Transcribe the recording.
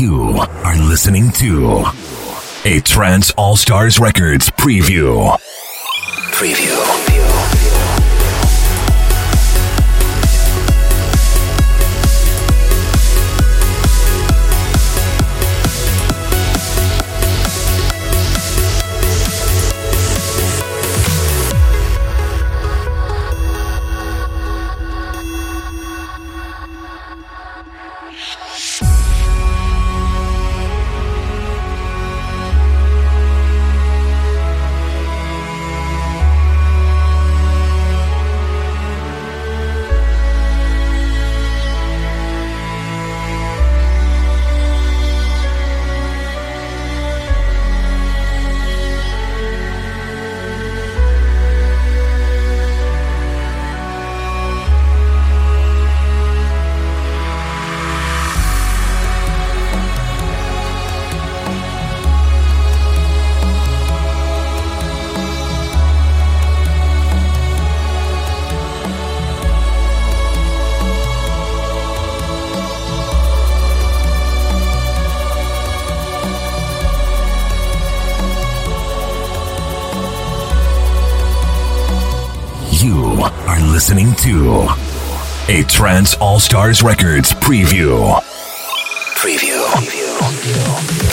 You are listening to a Trance All Stars Records preview. Preview. Listening to a Trance All Stars Records preview. Preview. preview. preview.